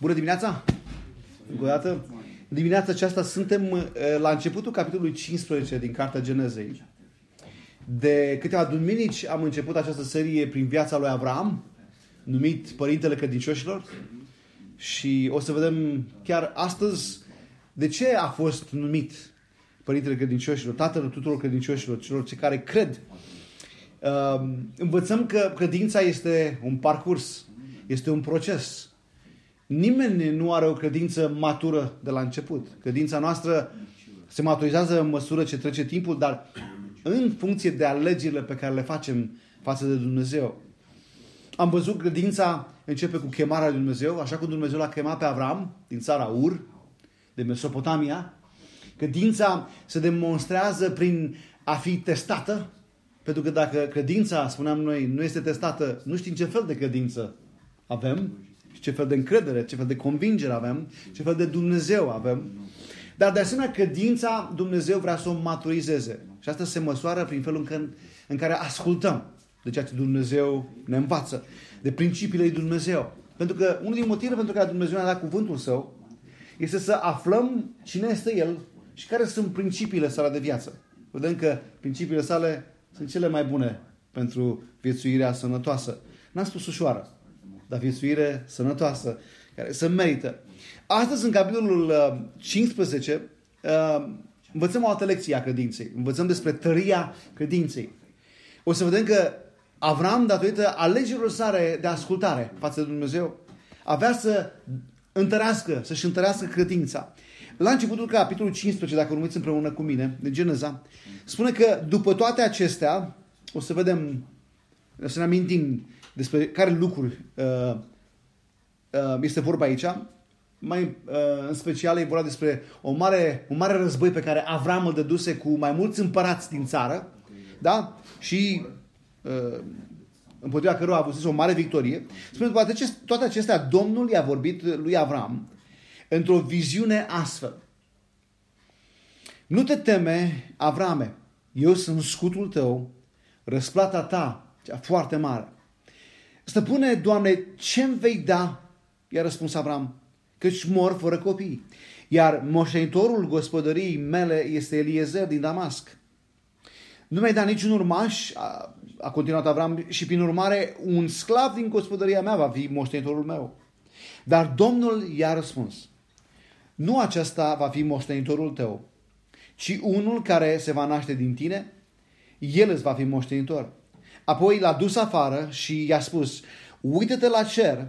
Bună dimineața! Încă o dată. Dimineața aceasta suntem uh, la începutul capitolului 15 din Cartea Genezei. De câteva duminici am început această serie prin viața lui Avram, numit Părintele Credincioșilor. Și o să vedem chiar astăzi de ce a fost numit Părintele Credincioșilor, Tatăl tuturor credincioșilor, celor ce care cred. Uh, învățăm că credința este un parcurs, este un proces. Nimeni nu are o credință matură de la început. Credința noastră se maturizează în măsură ce trece timpul, dar în funcție de alegerile pe care le facem față de Dumnezeu. Am văzut credința începe cu chemarea lui Dumnezeu, așa cum Dumnezeu l-a chemat pe Avram din țara Ur, de Mesopotamia. Credința se demonstrează prin a fi testată, pentru că dacă credința, spuneam noi, nu este testată, nu știm ce fel de credință avem, ce fel de încredere, ce fel de convingere avem, ce fel de Dumnezeu avem. Dar de asemenea, credința Dumnezeu vrea să o maturizeze. Și asta se măsoară prin felul în care, în care ascultăm de ceea ce Dumnezeu ne învață, de principiile lui Dumnezeu. Pentru că unul din motivele pentru care Dumnezeu ne-a dat cuvântul său este să aflăm cine este El și care sunt principiile sale de viață. Vedem că principiile sale sunt cele mai bune pentru viețuirea sănătoasă. N-am spus ușoară, dar viețuire sănătoasă, care se merită. Astăzi, în capitolul 15, uh, uh, învățăm o altă lecție a credinței. Învățăm despre tăria credinței. O să vedem că Avram, datorită alegerilor sale de ascultare față de Dumnezeu, avea să întărească, să-și întărească credința. La începutul capitolului 15, dacă urmăriți împreună cu mine, de Geneza, spune că după toate acestea, o să vedem, o să ne amintim despre care lucruri uh, uh, este vorba aici. Mai uh, în special e vorba despre o mare, un mare război pe care Avram îl dăduse cu mai mulți împărați din țară. Da? Și uh, împotriva căruia a avut o mare victorie. Spune toate, acestea, toate acestea, Domnul i-a vorbit lui Avram într-o viziune astfel. Nu te teme, Avrame, eu sunt scutul tău, răsplata ta, cea foarte mare. Stăpâne, Doamne, ce-mi vei da? I-a răspuns Avram, căci mor fără copii. Iar moștenitorul gospodăriei mele este Eliezer din Damasc. Nu mi-ai dat niciun urmaș, a, a continuat Avram, și prin urmare un sclav din gospodăria mea va fi moștenitorul meu. Dar Domnul i-a răspuns, nu acesta va fi moștenitorul tău, ci unul care se va naște din tine, el îți va fi moștenitor. Apoi l-a dus afară și i-a spus, uită-te la cer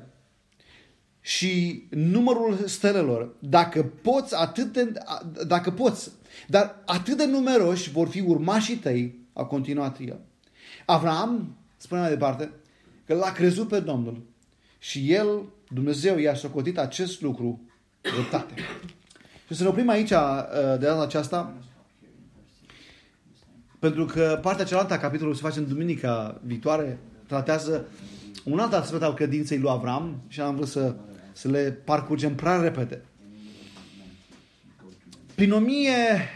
și numărul stelelor, dacă poți, atât de, dacă poți, dar atât de numeroși vor fi urmașii tăi, a continuat el. Avram, spune mai departe, că l-a crezut pe Domnul și el, Dumnezeu, i-a socotit acest lucru dreptate. Și să ne oprim aici uh, de data aceasta, pentru că partea cealaltă a capitolului se face în duminica viitoare, tratează un alt aspect al credinței lui Avram și am vrut să, să le parcurgem prea repede. Prin, 1000,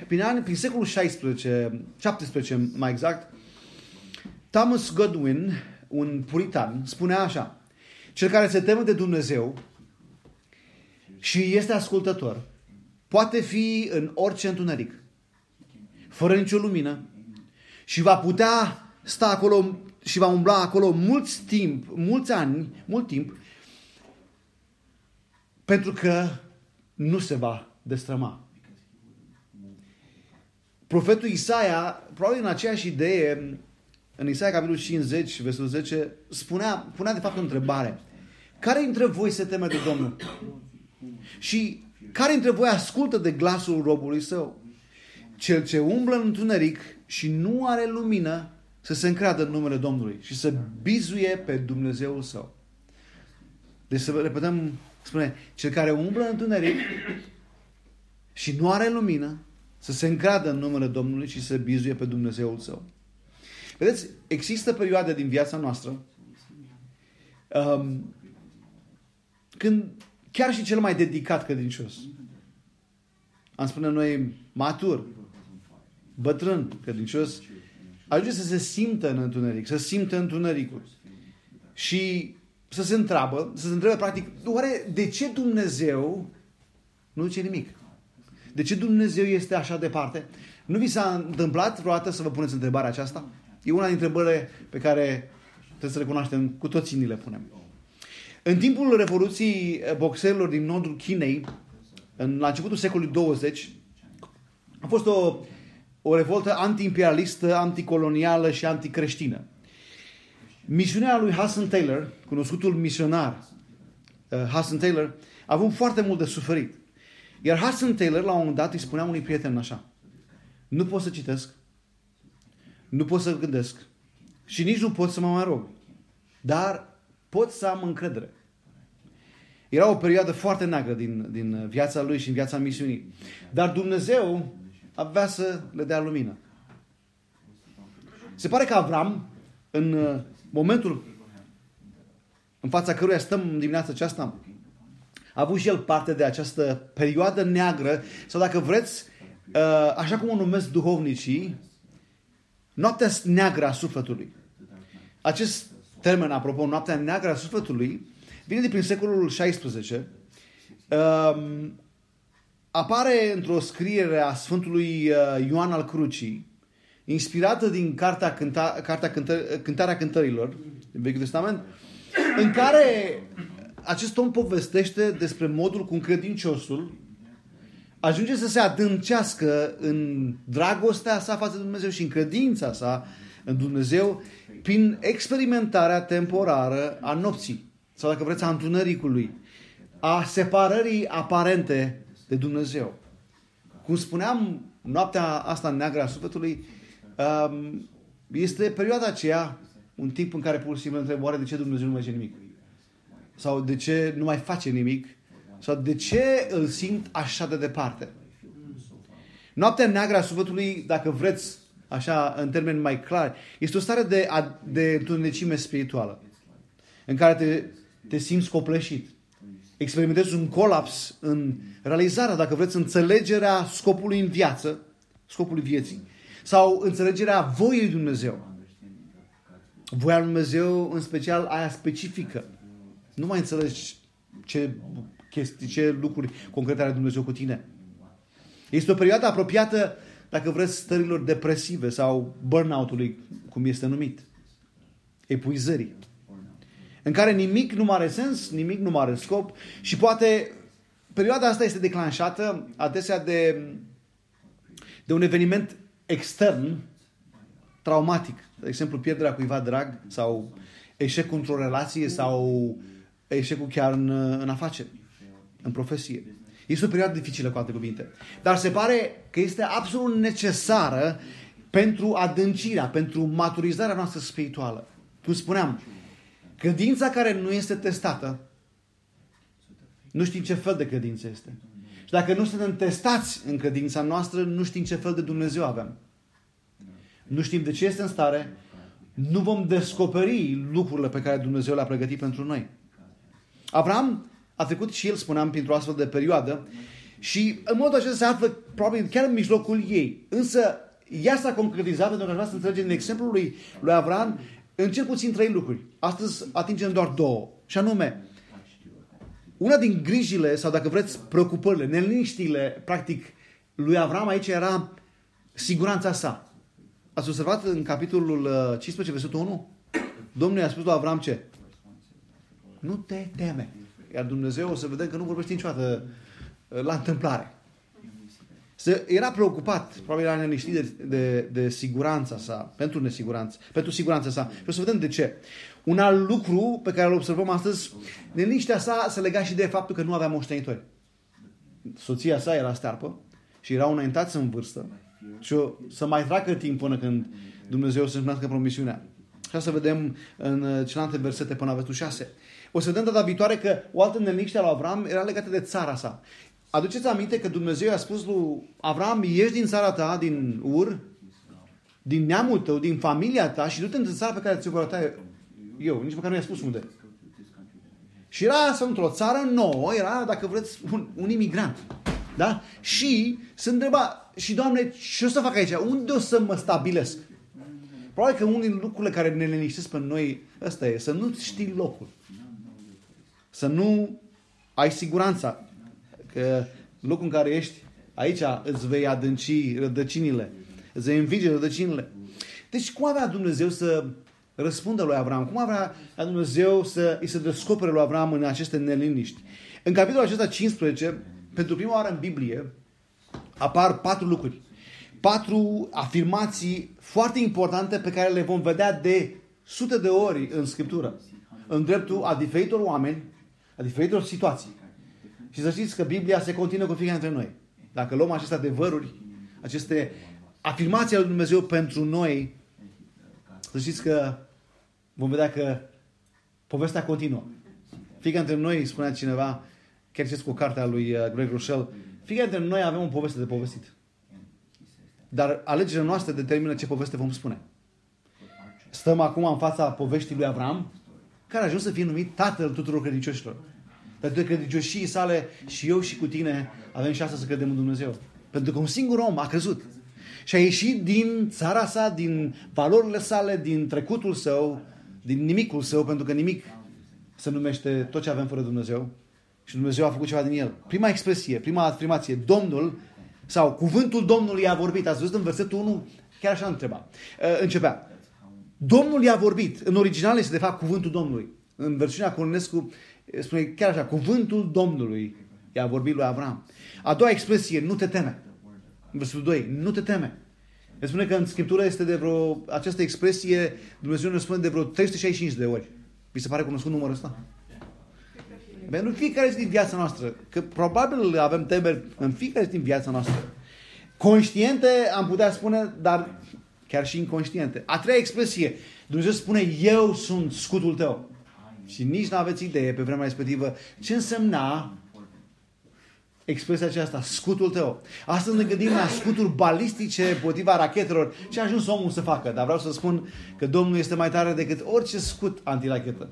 prin, ani, prin secolul 16, 17 mai exact, Thomas Godwin, un puritan, spunea așa, cel care se teme de Dumnezeu și este ascultător, poate fi în orice întuneric, fără nicio lumină, și va putea sta acolo și va umbla acolo mulți timp, mulți ani, mult timp, pentru că nu se va destrăma. Profetul Isaia, probabil în aceeași idee, în Isaia capitolul 50, versetul 10, spunea, punea de fapt o întrebare. Care dintre voi se teme de Domnul? Și care dintre voi ascultă de glasul robului său? Cel ce umblă în întuneric și nu are lumină să se încreadă în numele Domnului și să bizuie pe Dumnezeul său. Deci să repetăm, spune, cel care umblă în întuneric și nu are lumină, să se încradă în numele Domnului și să bizuie pe Dumnezeul său. Vedeți, există perioade din viața noastră um, când chiar și cel mai dedicat credincios, am spune noi matur, bătrân, credincios, ajunge să se simtă în întuneric, să simtă întunericul. Și să se întreabă, să se întrebe practic, oare de ce Dumnezeu nu zice nimic? De ce Dumnezeu este așa departe? Nu vi s-a întâmplat vreodată să vă puneți întrebarea aceasta? E una dintre întrebările pe care trebuie să le cunoaștem, cu toții ni le punem. În timpul Revoluției boxerilor din nordul Chinei, în, la începutul secolului 20, a fost o, o revoltă anti-imperialistă, anticolonială și anticreștină. Misiunea lui Hudson Taylor, cunoscutul misionar uh, Hudson Taylor, a avut foarte mult de suferit. Iar Hudson Taylor, la un moment dat, îi spunea unui prieten așa, nu pot să citesc, nu pot să gândesc și nici nu pot să mă mai rog, dar pot să am încredere. Era o perioadă foarte neagră din, din viața lui și în viața misiunii. Dar Dumnezeu avea să le dea lumină. Se pare că Avram, în uh, momentul în fața căruia stăm dimineața aceasta, a avut și el parte de această perioadă neagră, sau dacă vreți, uh, așa cum o numesc duhovnicii, noaptea neagră a sufletului. Acest termen, apropo, noaptea neagră a sufletului, vine de prin secolul XVI. Um, apare într-o scriere a Sfântului uh, Ioan al Crucii, inspirată din cartea, cânta, cartea cântă, Cântarea Cântărilor, din Vechiul Testament, în care acest om povestește despre modul cum credinciosul ajunge să se adâncească în dragostea sa față de Dumnezeu și în credința sa în Dumnezeu prin experimentarea temporară a nopții sau dacă vreți a întunericului, a separării aparente de Dumnezeu. Cum spuneam, noaptea asta neagră a sufletului um, este perioada aceea, un timp în care pur și simplu întreb, oare de ce Dumnezeu nu mai face nimic? Sau de ce nu mai face nimic? Sau de ce îl simt așa de departe? Noaptea neagră a sufletului, dacă vreți, așa, în termeni mai clari, este o stare de, de întunecime spirituală, în care te, te simți copleșit. Experimentezi un colaps în realizarea, dacă vreți, înțelegerea scopului în viață, scopului vieții, sau înțelegerea voiei lui Dumnezeu. Voia lui Dumnezeu, în special aia specifică. Nu mai înțelegi ce chestii, ce lucruri concrete are Dumnezeu cu tine. Este o perioadă apropiată, dacă vreți, stărilor depresive sau burnout-ului, cum este numit. Epuizării. În care nimic nu mai are sens, nimic nu mai are scop și poate perioada asta este declanșată adesea de, de un eveniment extern, traumatic. De exemplu, pierderea cuiva drag sau eșecul într-o relație sau eșecul chiar în, în afaceri, în profesie. Este o perioadă dificilă, cu alte cuvinte. Dar se pare că este absolut necesară pentru adâncirea, pentru maturizarea noastră spirituală. Cum spuneam, credința care nu este testată, nu știm ce fel de credință este. Și dacă nu suntem testați în credința noastră, nu știm ce fel de Dumnezeu avem. Nu știm de ce este în stare, nu vom descoperi lucrurile pe care Dumnezeu le-a pregătit pentru noi. Avram a trecut și el, spuneam, printr-o astfel de perioadă și în modul acesta se află probabil chiar în mijlocul ei. Însă ea s-a concretizat pentru că aș vrea să înțelegem din exemplul lui, lui Avram în cel puțin trei lucruri. Astăzi atingem doar două. Și anume, una din grijile, sau dacă vreți, preocupările, neliniștile, practic, lui Avram aici era siguranța sa. Ați observat în capitolul 15, uh, versetul 1? Domnul i-a spus lui Avram ce? Nu te teme. Iar Dumnezeu o să vedem că nu vorbește niciodată uh, la întâmplare. Se, era preocupat, probabil era neliniștit de, de, de siguranța sa, pentru nesiguranță, pentru siguranța sa. Și o să vedem de ce. Un alt lucru pe care îl observăm astăzi, neliniștea sa se lega și de faptul că nu avea moștenitori. Soția sa era stearpă și erau înaintați în vârstă și o, să mai treacă timp până când Dumnezeu să împlinească promisiunea. Și să vedem în uh, celelalte versete până la versetul 6. O să vedem data viitoare că o altă neliniște a lui Avram era legată de țara sa. Aduceți aminte că Dumnezeu i-a spus lui Avram, ieși din țara ta, din Ur, din neamul tău, din familia ta și du-te în țara pe care ți-o vor arăta eu. Nici măcar nu i-a spus unde. Și era asta într-o țară nouă, era, dacă vreți, un, un imigrant. Da? Și se întreba, și Doamne, ce o să fac aici? Unde o să mă stabilesc? Probabil că unul din lucrurile care ne liniștesc pe noi, ăsta e, să nu știi locul. Să nu ai siguranța că locul în care ești, aici îți vei adânci rădăcinile, îți vei învinge rădăcinile. Deci cum avea Dumnezeu să răspundă lui Avram? Cum avea Dumnezeu să îi se descopere lui Avram în aceste neliniști? În capitolul acesta 15, pentru prima oară în Biblie, apar patru lucruri. Patru afirmații foarte importante pe care le vom vedea de sute de ori în Scriptură. În dreptul a diferitor oameni, a diferitor situații. Și să știți că Biblia se continuă cu fiecare dintre noi. Dacă luăm aceste adevăruri, aceste afirmații ale lui Dumnezeu pentru noi, să știți că vom vedea că povestea continuă. Fiecare dintre noi, spunea cineva, chiar știți cu cartea lui uh, Greg Rochelle, fiecare dintre noi avem o poveste de povestit. Dar alegerile noastre determină ce poveste vom spune. Stăm acum în fața poveștii lui Avram, care a ajuns să fie numit tatăl tuturor credincioșilor. Pentru că credincioșii sale și eu și cu tine avem șansa să credem în Dumnezeu. Pentru că un singur om a crezut. Și a ieșit din țara sa, din valorile sale, din trecutul său, din nimicul său, pentru că nimic se numește tot ce avem fără Dumnezeu. Și Dumnezeu a făcut ceva din el. Prima expresie, prima afirmație, Domnul sau cuvântul Domnului a vorbit. Ați văzut în versetul 1? Chiar așa întreba. Uh, începea. Domnul i-a vorbit. În original este de fapt cuvântul Domnului. În versiunea Cornescu spune chiar așa, cuvântul Domnului i-a vorbit lui Avram. A doua expresie, nu te teme. În versetul 2, nu te teme. Ne spune că în Scriptură este de vreo, această expresie, Dumnezeu ne spune de vreo 365 de ori. Vi se pare cunoscut numărul ăsta? Pentru fiecare zi din viața noastră. Că probabil avem temeri în fiecare zi din viața noastră. Conștiente, am putea spune, dar chiar și inconștiente. A treia expresie, Dumnezeu spune, eu sunt scutul tău. Și nici nu aveți idee pe vremea respectivă ce însemna expresia aceasta, scutul tău. Astăzi ne gândim la scuturi balistice împotriva rachetelor. Ce a ajuns omul să facă? Dar vreau să spun că Domnul este mai tare decât orice scut antirachetă.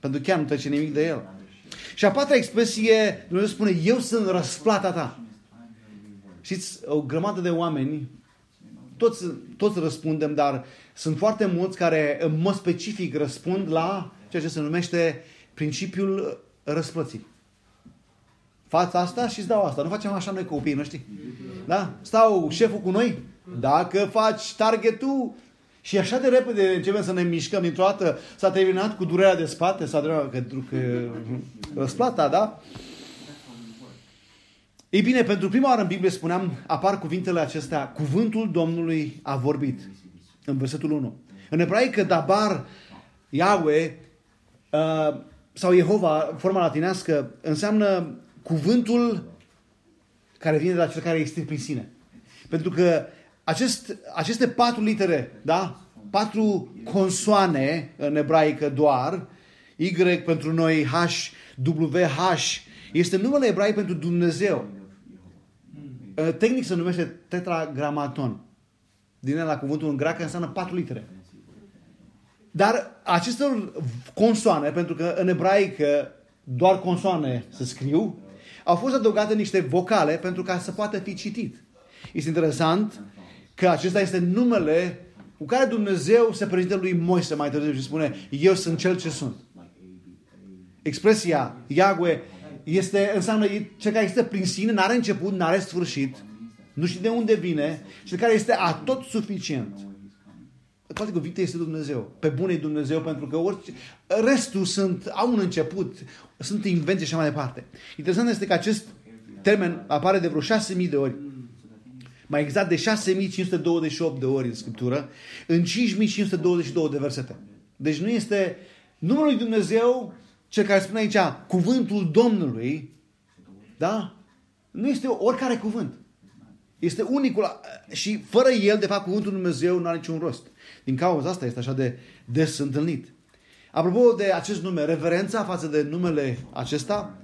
Pentru că chiar nu trece nimic de el. Și a patra expresie, Dumnezeu spune, eu sunt răsplata ta. Știți, o grămadă de oameni, toți, toți răspundem, dar sunt foarte mulți care în mod specific răspund la ceea ce se numește principiul răsplății. Fați asta și îți dau asta. Nu facem așa noi copiii noștri. Da? Stau șeful cu noi. Dacă faci targetul și așa de repede începem să ne mișcăm dintr-o dată, s-a terminat cu durerea de spate, s-a terminat că, că răsplata, da? Ei bine, pentru prima oară în Biblie spuneam, apar cuvintele acestea, cuvântul Domnului a vorbit. În versetul 1. În ebraică, Dabar, Yahweh, uh, sau Jehova, forma latinească, înseamnă cuvântul care vine de la cel care este prin sine. Pentru că acest, aceste patru litere, da? Patru consoane în ebraică doar, Y pentru noi, H, W, H, este numele ebraic pentru Dumnezeu. Uh, tehnic se numește tetragramaton. Din la cuvântul în greacă înseamnă patru litere. Dar acestor consoane, pentru că în ebraică doar consoane se scriu, au fost adăugate niște vocale pentru ca să poată fi citit. Este interesant că acesta este numele cu care Dumnezeu se prezintă lui Moise mai târziu și spune Eu sunt cel ce sunt. Expresia Yahweh este, înseamnă cel care este prin sine, n-are început, n-are sfârșit, nu știu de unde vine, cel care este atot suficient. Toate cuvinte este Dumnezeu. Pe bune e Dumnezeu pentru că orice, restul sunt, au un început, sunt invenții și mai departe. Interesant este că acest termen apare de vreo 6.000 de ori. Mai exact de 6.528 de ori în Scriptură, în 5.522 de versete. Deci nu este numele lui Dumnezeu cel care spune aici cuvântul Domnului, da? Nu este oricare cuvânt. Este unicul și fără el, de fapt, cuvântul Dumnezeu nu are niciun rost. Din cauza asta este așa de des întâlnit. Apropo de acest nume, reverența față de numele acesta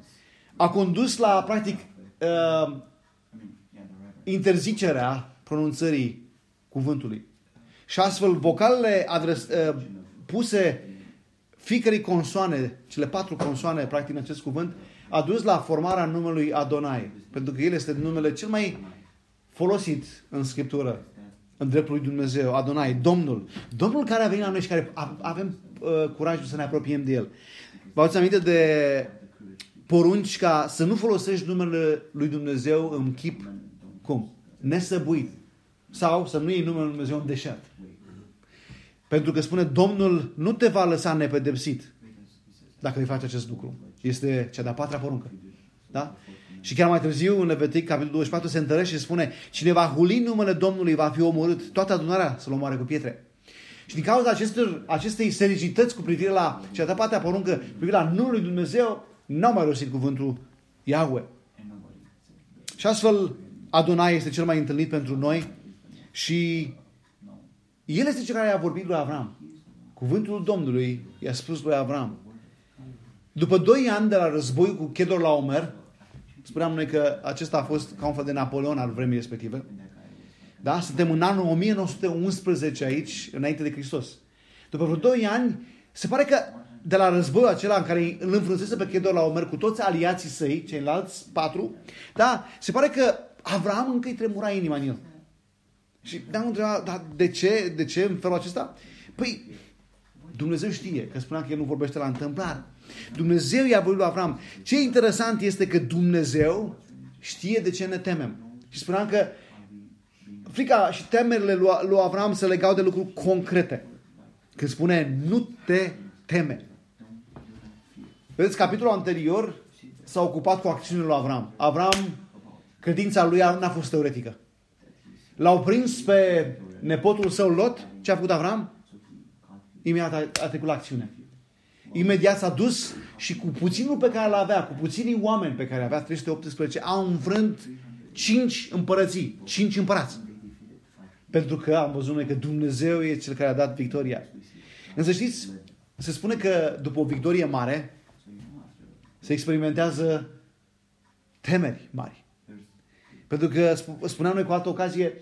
a condus la, practic, uh, interzicerea pronunțării cuvântului. Și astfel, vocalele adres, uh, puse fiecărei consoane, cele patru consoane, practic, în acest cuvânt, a dus la formarea numelui Adonai. Pentru că el este numele cel mai folosit în Scriptură, în dreptul lui Dumnezeu, Adonai, Domnul. Domnul care a venit la noi și care avem uh, curajul să ne apropiem de El. Vă aduți aminte de porunci ca să nu folosești numele lui Dumnezeu în chip, cum? Nesăbuit. Sau să nu iei numele lui Dumnezeu în deșert. Pentru că spune, Domnul nu te va lăsa nepedepsit dacă îi faci acest lucru. Este cea de-a patra poruncă. Da? Și chiar mai târziu, în Levitic, capitolul 24, se întărește și spune cine va huli numele Domnului va fi omorât. Toată adunarea să-l omoare cu pietre. Și din cauza acestor, acestei sericități cu privire la cea de-a patra poruncă, cu privire la numele lui Dumnezeu, n-au mai rostit cuvântul Yahweh. Și astfel, Adonai este cel mai întâlnit pentru noi și el este cel care a vorbit lui Avram. Cuvântul Domnului i-a spus lui Avram. După doi ani de la război cu Chedor la Omer, spuneam noi că acesta a fost ca un fel de Napoleon al vremii respective, da? Suntem în anul 1911 aici, înainte de Hristos. După vreo doi ani, se pare că de la războiul acela în care îl înfrunzese pe Chedor la Omer cu toți aliații săi, ceilalți patru, da, se pare că Avram încă îi tremura inima în el. Și ne-am întrebat, dar de ce? De ce în felul acesta? Păi, Dumnezeu știe, că spunea că el nu vorbește la întâmplare. Dumnezeu i-a vorbit lui Avram. Ce interesant este că Dumnezeu știe de ce ne temem. Și spuneam că frica și temerile lui, lui Avram se legau de lucruri concrete. Când spune, nu te teme. Vedeți, capitolul anterior s-a ocupat cu acțiunile lui Avram. Avram, credința lui n-a fost teoretică. L-au prins pe nepotul său Lot. Ce a făcut Avram? Imediat a, a trecut la acțiune. Imediat s-a dus și cu puținul pe care l avea, cu puținii oameni pe care avea, 318, a învrânt cinci împărății, cinci împărați. Pentru că am văzut noi că Dumnezeu e cel care a dat victoria. Însă știți, se spune că după o victorie mare se experimentează temeri mari. Pentru că spuneam noi cu altă ocazie,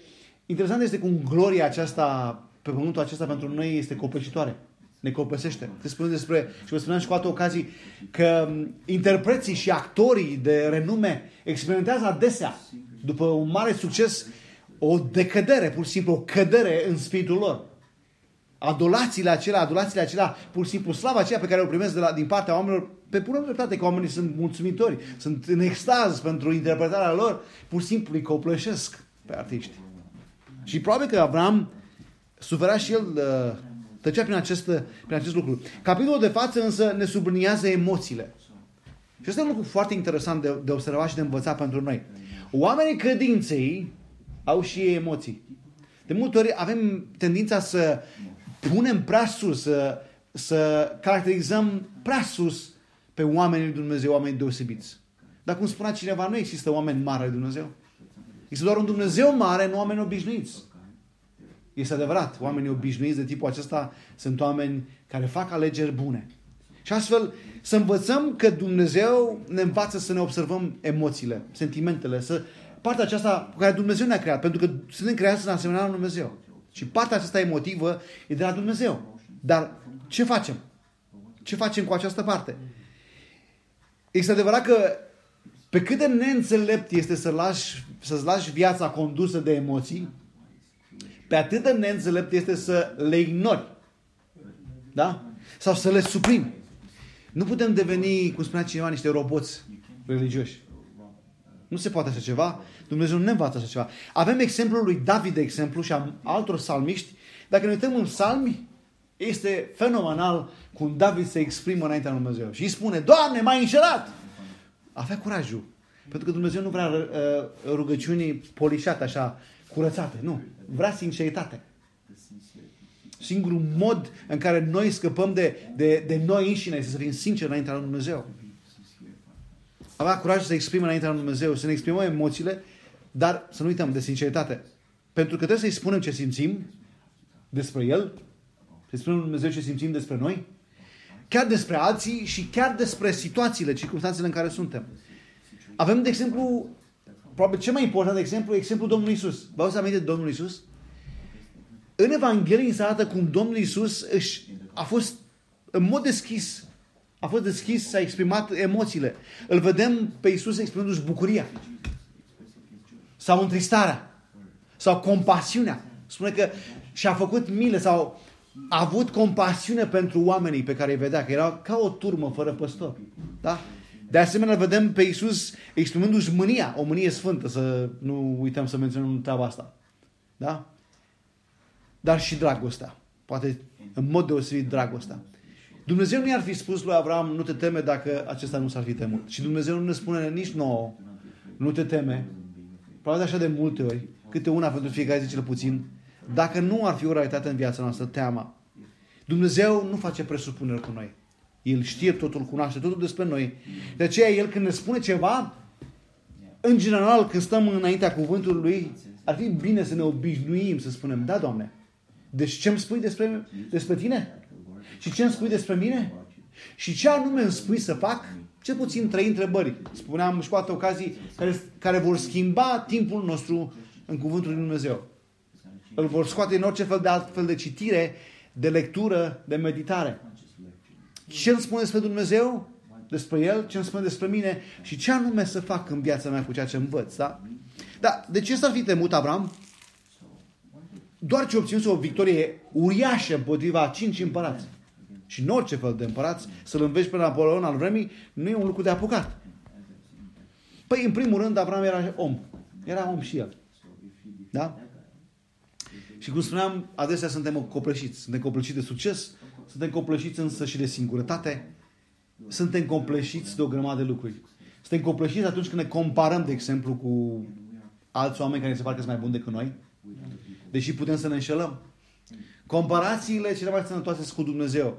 interesant este cum gloria aceasta pe pământul acesta pentru noi este copășitoare. Ne copăsește. Se spune despre, și vă spuneam și cu alte ocazii, că interpreții și actorii de renume experimentează adesea, după un mare succes, o decădere, pur și simplu, o cădere în spiritul lor. Adolațiile acelea, adolațiile acelea, pur și simplu, slava aceea pe care o primesc de la, din partea oamenilor, pe pură dreptate că oamenii sunt mulțumitori, sunt în extaz pentru interpretarea lor, pur și simplu îi coplășesc pe artiști. Și probabil că Avram suferea și el, uh, tăcea prin acest, prin acest lucru. Capitolul de față însă ne subliniază emoțiile. Și este un lucru foarte interesant de, de observat și de învățat pentru noi. Oamenii credinței au și ei emoții. De multe ori avem tendința să punem prea sus, să, să caracterizăm prea sus pe oamenii lui Dumnezeu, oameni deosebiți. Dar cum spunea cineva, nu există oameni mari lui Dumnezeu. Este doar un Dumnezeu mare, nu oameni obișnuiți. Este adevărat, oamenii obișnuiți de tipul acesta sunt oameni care fac alegeri bune. Și astfel să învățăm că Dumnezeu ne învață să ne observăm emoțiile, sentimentele, să partea aceasta cu care Dumnezeu ne-a creat, pentru că suntem creați în asemenea lui Dumnezeu. Și partea aceasta emotivă e de la Dumnezeu. Dar ce facem? Ce facem cu această parte? Este adevărat că pe cât de neînțelept este să lași, să-ți lași viața condusă de emoții, pe atât de neînțelept este să le ignori. Da? Sau să le suprimi. Nu putem deveni, cum spunea cineva, niște roboți religioși. Nu se poate așa ceva. Dumnezeu nu ne învață așa ceva. Avem exemplul lui David, de exemplu, și a altor salmiști. Dacă ne uităm în salmi, este fenomenal cum David se exprimă înaintea lui Dumnezeu. Și îi spune, Doamne, m-ai înșelat! Avea curajul. Pentru că Dumnezeu nu vrea uh, rugăciuni polișate, așa, curățate. Nu. Vrea sinceritate. Singurul mod în care noi scăpăm de, de, de noi înșine este să fim sinceri înaintea lui Dumnezeu. Avea curaj să exprime înaintea lui Dumnezeu, să ne exprimăm emoțiile, dar să nu uităm de sinceritate. Pentru că trebuie să-i spunem ce simțim despre El, să-i spunem lui Dumnezeu ce simțim despre noi, chiar despre alții și chiar despre situațiile, circunstanțele în care suntem. Avem, de exemplu, probabil cel mai important exemplu, exemplu Domnului Isus. Vă auzi aminte de Domnul Isus? În Evanghelie se arată cum Domnul Isus își a fost în mod deschis, a fost deschis, s-a exprimat emoțiile. Îl vedem pe Isus exprimându-și bucuria sau întristarea sau compasiunea. Spune că și-a făcut milă sau a avut compasiune pentru oamenii pe care îi vedea, că era ca o turmă fără păstor. Da? De asemenea, vedem pe Iisus exprimându-și mânia, o mânie sfântă, să nu uităm să menționăm treaba asta. Da? Dar și dragostea. Poate în mod deosebit dragostea. Dumnezeu nu i-ar fi spus lui Avram, nu te teme dacă acesta nu s-ar fi temut. Și Dumnezeu nu ne spune nici nouă, nu te teme. Probabil așa de multe ori, câte una pentru fiecare zi cel puțin, dacă nu ar fi o realitate în viața noastră, teama. Dumnezeu nu face presupuneri cu noi. El știe totul, cunoaște totul despre noi. De aceea El când ne spune ceva, în general, când stăm înaintea cuvântului Lui, ar fi bine să ne obișnuim să spunem, da, Doamne, deci ce îmi spui despre, despre Tine? Și ce îmi spui despre mine? Și ce anume îmi spui să fac? Ce puțin trei întrebări. Spuneam și cu alte ocazii care, care vor schimba timpul nostru în Cuvântul Lui Dumnezeu. Îl vor scoate în orice fel de altfel de citire, de lectură, de meditare. Ce îmi spune despre Dumnezeu? Despre El? Ce îmi spune despre mine? Și ce anume să fac în viața mea cu ceea ce învăț? Da? Da, de ce s-ar fi temut Avram? Doar ce obținuse o victorie uriașă împotriva cinci împărați. Și în orice fel de împărați, să-l înveți pe Napoleon al vremii, nu e un lucru de apucat. Păi, în primul rând, Avram era om. Era om și el. Da? Și cum spuneam, adesea suntem copleșiți. Suntem copleșiți de succes, suntem copleșiți însă și de singurătate, suntem copleșiți de o grămadă de lucruri. Suntem copleșiți atunci când ne comparăm, de exemplu, cu alți oameni care se fac că sunt mai buni decât noi, deși putem să ne înșelăm. Comparațiile cele mai sănătoase sunt cu Dumnezeu,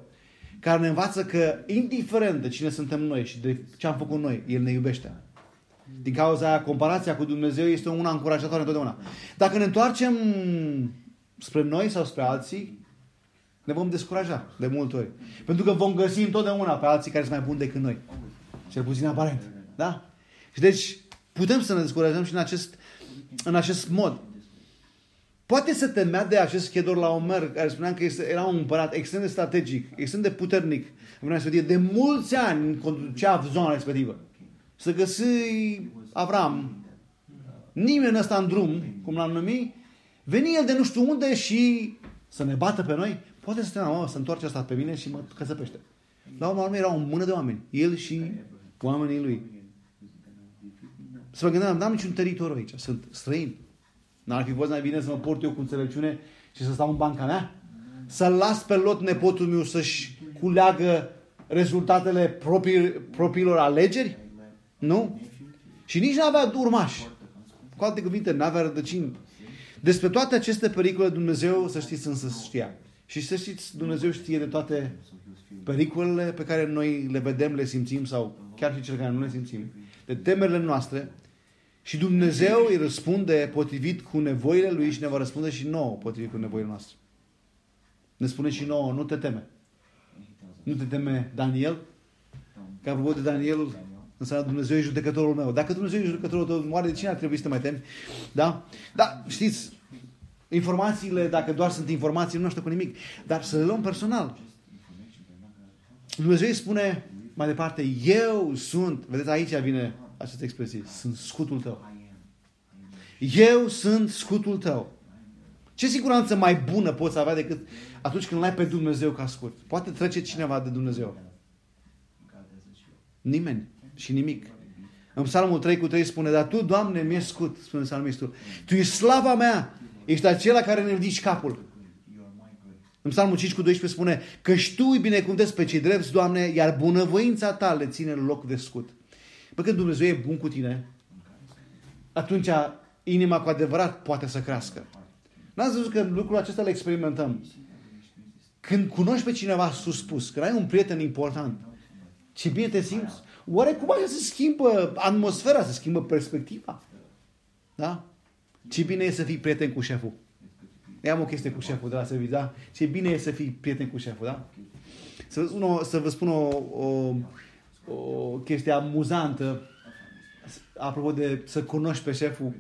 care ne învață că, indiferent de cine suntem noi și de ce am făcut noi, El ne iubește. Din cauza aia, comparația cu Dumnezeu este una încurajatoare întotdeauna. Dacă ne întoarcem spre noi sau spre alții, ne vom descuraja de multe ori. Pentru că vom găsi întotdeauna pe alții care sunt mai buni decât noi. Cel puțin aparent. Da? Și deci putem să ne descurajăm și în acest, în acest mod. Poate să temea de acest Chedor la Omer, care spuneam că era un împărat extrem de strategic, extrem de puternic în vremea de mulți ani conducea zona respectivă. Să găsi Avram, nimeni ăsta în drum, cum l-am numit, veni el de nu știu unde și să ne bată pe noi, poate să te mă, să întoarce asta pe mine și mă căsăpește. La urmă era o mână de oameni, el și oamenii lui. Să mă gândeam, n-am niciun teritoriu aici, sunt străini. N-ar fi fost mai bine să mă port eu cu înțelepciune și să stau în banca mea? Să las pe lot nepotul meu să-și culeagă rezultatele proprii, propriilor alegeri? Nu? Și nici n-avea urmași. Cu alte cuvinte, n-avea rădăcini. Despre toate aceste pericole Dumnezeu, să știți, însă știa. Și să știți, Dumnezeu știe de toate pericolele pe care noi le vedem, le simțim sau chiar și cele care nu le simțim, de temerile noastre și Dumnezeu îi răspunde potrivit cu nevoile Lui și ne va răspunde și nouă potrivit cu nevoile noastre. Ne spune și nouă, nu te teme. Nu te teme Daniel? Că apropo de Daniel, înseamnă Dumnezeu e judecătorul meu. Dacă Dumnezeu e judecătorul tău, moare de cine ar trebui să te mai temi? Da? Da, știți, informațiile, dacă doar sunt informații, nu știu cu nimic. Dar să le luăm personal. Dumnezeu îi spune mai departe, eu sunt, vedeți aici vine această expresie, sunt scutul tău. Eu sunt scutul tău. Ce siguranță mai bună poți avea decât atunci când l-ai pe Dumnezeu ca scut? Poate trece cineva de Dumnezeu. Nimeni și nimic. În Psalmul 3 cu 3 spune, dar Tu, Doamne, mi-ești scut, spune psalmistul. Tu ești slava mea, ești acela care ne ridici capul. În Psalmul 5 cu 12 spune, că Tu îi binecuvântezi pe cei drepți, Doamne, iar bunăvoința Ta le ține loc de scut. Bă, când Dumnezeu e bun cu tine, atunci inima cu adevărat poate să crească. N-ați văzut că lucrul acesta îl experimentăm. Când cunoști pe cineva suspus, când ai un prieten important, ce bine te simți, oare cum așa se schimbă atmosfera, se schimbă perspectiva? Da? Ce bine e să fii prieten cu șeful. Am o chestie cu șeful de la serviciu, da? Ce bine e să fii prieten cu șeful, da? Să vă spun o, să vă spun o, o, o chestie amuzantă apropo de să cunoști pe șeful.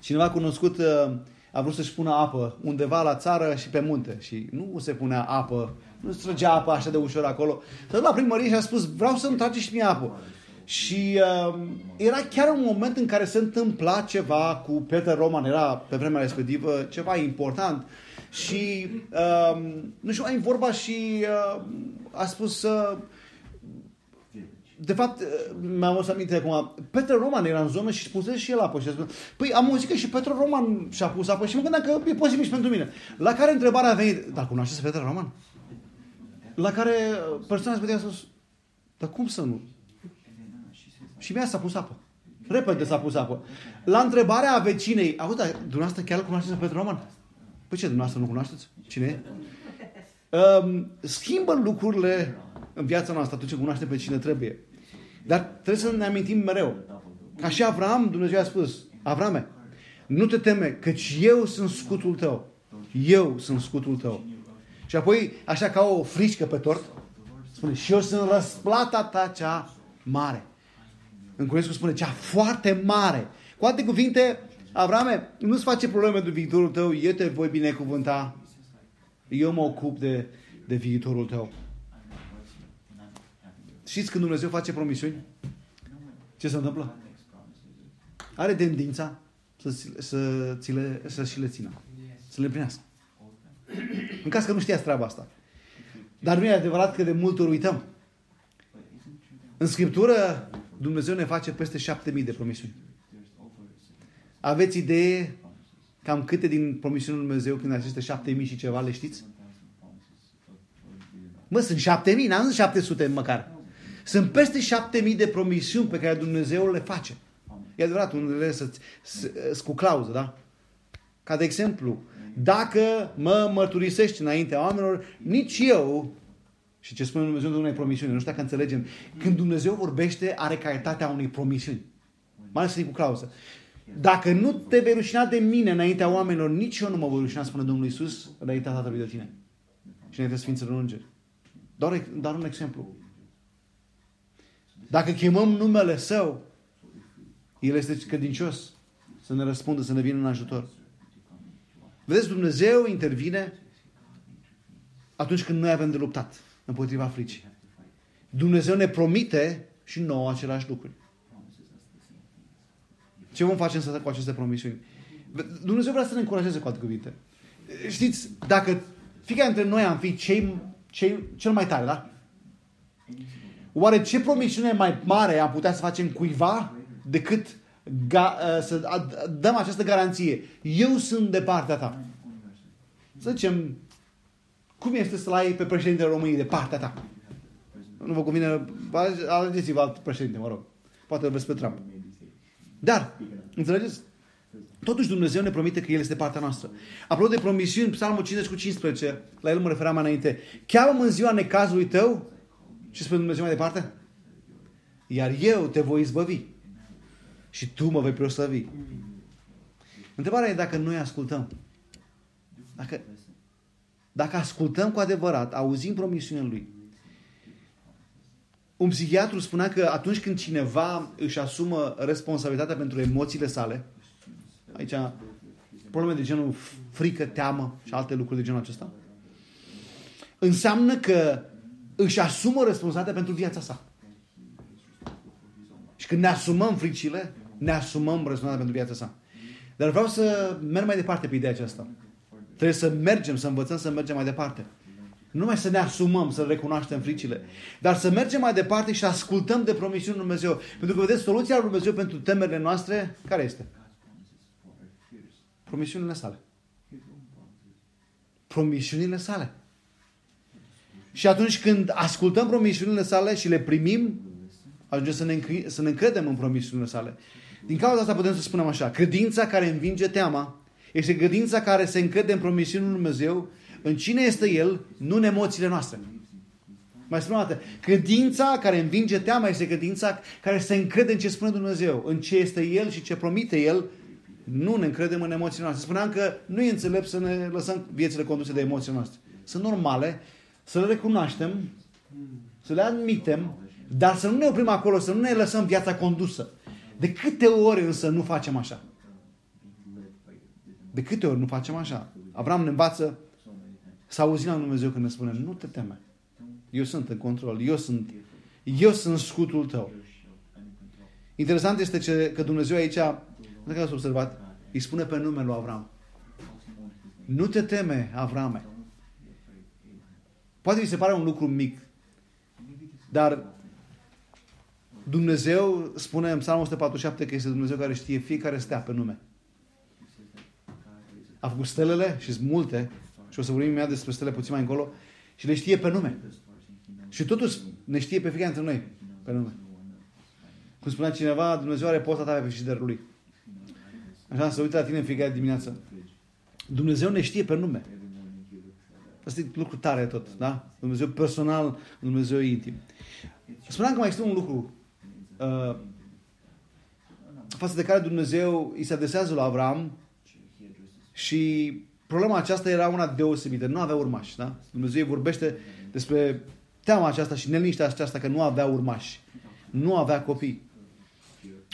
Cineva a cunoscut uh, a vrut să-și pună apă undeva la țară și pe munte și nu se punea apă, nu se trăgea apă așa de ușor acolo. S-a la primărie și a spus, vreau să-mi trage și mie apă. Și uh, era chiar un moment în care se întâmpla ceva cu Peter Roman, era pe vremea respectivă ceva important, și uh, nu știu, ai vorba și uh, a spus uh, de fapt, mi-am adus aminte acum, Petre Roman era în zonă și spusese și el apă. Și a spus, păi am auzit că și Petre Roman și-a pus apă și mă gândeam că e posibil și pentru mine. La care întrebarea a venit, dar cunoașteți Petre Roman? La care persoana se a spus, dar cum să nu? Și mea s-a pus apă. Repede s-a pus apă. La întrebarea a vecinei, auzi, dar dumneavoastră chiar cunoașteți pe Petru Roman? Păi ce, dumneavoastră nu cunoașteți? Cine e? Um, schimbă lucrurile în viața noastră atunci când cunoaștem pe cine trebuie. Dar trebuie să ne amintim mereu. Ca și Avram, Dumnezeu a spus, Avrame, nu te teme, căci eu sunt scutul tău. Eu sunt scutul tău. Și apoi, așa ca o frișcă pe tort, spune, și eu sunt răsplata ta cea mare. În Curescu spune, cea foarte mare. Cu alte cuvinte, Avrame, nu-ți face probleme de viitorul tău, eu te voi binecuvânta. Eu mă ocup de, de viitorul tău. Știți când Dumnezeu face promisiuni? Ce se întâmplă? Are tendința să, să, ți le, să și le țină. Să le primească. În caz că nu știați treaba asta. Dar nu e adevărat că de multe ori uităm. În Scriptură, Dumnezeu ne face peste șapte mii de promisiuni. Aveți idee cam câte din promisiunile Lui Dumnezeu când aceste șapte mii și ceva le știți? Mă, sunt șapte mii, n-am zis șapte sute măcar. Sunt peste șapte mii de promisiuni pe care Dumnezeu le face. E adevărat, unele sunt cu clauză, da? Ca de exemplu, dacă mă mărturisești înaintea oamenilor, nici eu, și ce spune Dumnezeu de unei promisiuni, nu știu dacă înțelegem, când Dumnezeu vorbește, are calitatea unei promisiuni. Mai ales cu clauză. Dacă nu te vei rușina de mine înaintea oamenilor, nici eu nu mă voi rușina, spune Domnul Iisus, înaintea Tatălui de tine. Și înaintea Sfinților Îngeri. Doar, doar un exemplu. Dacă chemăm numele Său, El este credincios să ne răspundă, să ne vină în ajutor. Vedeți, Dumnezeu intervine atunci când noi avem de luptat împotriva fricii. Dumnezeu ne promite și nouă același lucruri. Ce vom face însă cu aceste promisiuni? Dumnezeu vrea să ne încurajeze cu alte cuvinte. Știți, dacă fiecare dintre noi am fi cei, cei, cel mai tare, da? Oare ce promisiune mai mare am putea să facem cuiva decât ga, uh, să dăm această garanție? Eu sunt de partea ta. Să zicem, cum este să-l ai pe președintele României de partea ta? Nu vă convine, alegeți-vă alt președinte, mă rog. Poate îl vezi pe Trump. Dar, înțelegeți? Totuși Dumnezeu ne promite că El este partea noastră. Apropo de promisiuni, Psalmul 50 cu 15, la el mă referam mai înainte. Cheamă în ziua necazului tău și spune Dumnezeu mai departe? Iar eu te voi izbăvi și tu mă vei proslăvi. Întrebarea e dacă noi ascultăm. Dacă, dacă ascultăm cu adevărat, auzim promisiunea Lui. Un psihiatru spunea că atunci când cineva își asumă responsabilitatea pentru emoțiile sale, aici probleme de genul frică, teamă și alte lucruri de genul acesta, înseamnă că își asumă responsabilitatea pentru viața sa. Și când ne asumăm fricile, ne asumăm responsabilitatea pentru viața sa. Dar vreau să merg mai departe pe ideea aceasta. Trebuie să mergem, să învățăm să mergem mai departe. Nu numai să ne asumăm, să recunoaștem fricile, dar să mergem mai departe și să ascultăm de promisiunea Lui Dumnezeu. Pentru că, vedeți, soluția Lui Dumnezeu pentru temerile noastre, care este? Promisiunile sale. Promisiunile sale. Și atunci când ascultăm promisiunile sale și le primim, ajungem să ne, să ne încredem în promisiunile sale. Din cauza asta putem să spunem așa, credința care învinge teama este credința care se încrede în promisiunea Lui Dumnezeu, în cine este El, nu în emoțiile noastre. Mai spun o dată, credința care învinge teama este credința care se încrede în ce spune Dumnezeu, în ce este El și ce promite El, nu ne încredem în emoțiile noastre. Spuneam că nu e înțelept să ne lăsăm viețile conduse de emoțiile noastre. Sunt normale, să le recunoaștem, să le admitem, dar să nu ne oprim acolo, să nu ne lăsăm viața condusă. De câte ori însă nu facem așa? De câte ori nu facem așa? Avram ne învață să auzim la Dumnezeu când ne spune, nu te teme. Eu sunt în control, eu sunt, eu sunt scutul tău. Interesant este ce, că Dumnezeu aici, nu că ați observat, îi spune pe numele lui Avram. Nu te teme, Avrame. Poate vi se pare un lucru mic, dar Dumnezeu spune în Psalmul 147 că este Dumnezeu care știe fiecare stea pe nume. A făcut stelele și sunt multe și o să vorbim imediat despre stele puțin mai încolo și le știe pe nume. Și totuși ne știe pe fiecare dintre noi pe nume. Cum spunea cineva, Dumnezeu are posta ta pe frigiderul lui. Așa, să uită la tine în fiecare dimineață. Dumnezeu ne știe pe nume. Asta e lucru tare tot, da? Dumnezeu personal, Dumnezeu intim. Spuneam că mai este un lucru uh, față de care Dumnezeu îi se adesează la Avram și problema aceasta era una deosebită. Nu avea urmași, da? Dumnezeu vorbește despre teama aceasta și neliniștea aceasta că nu avea urmași. Nu avea copii.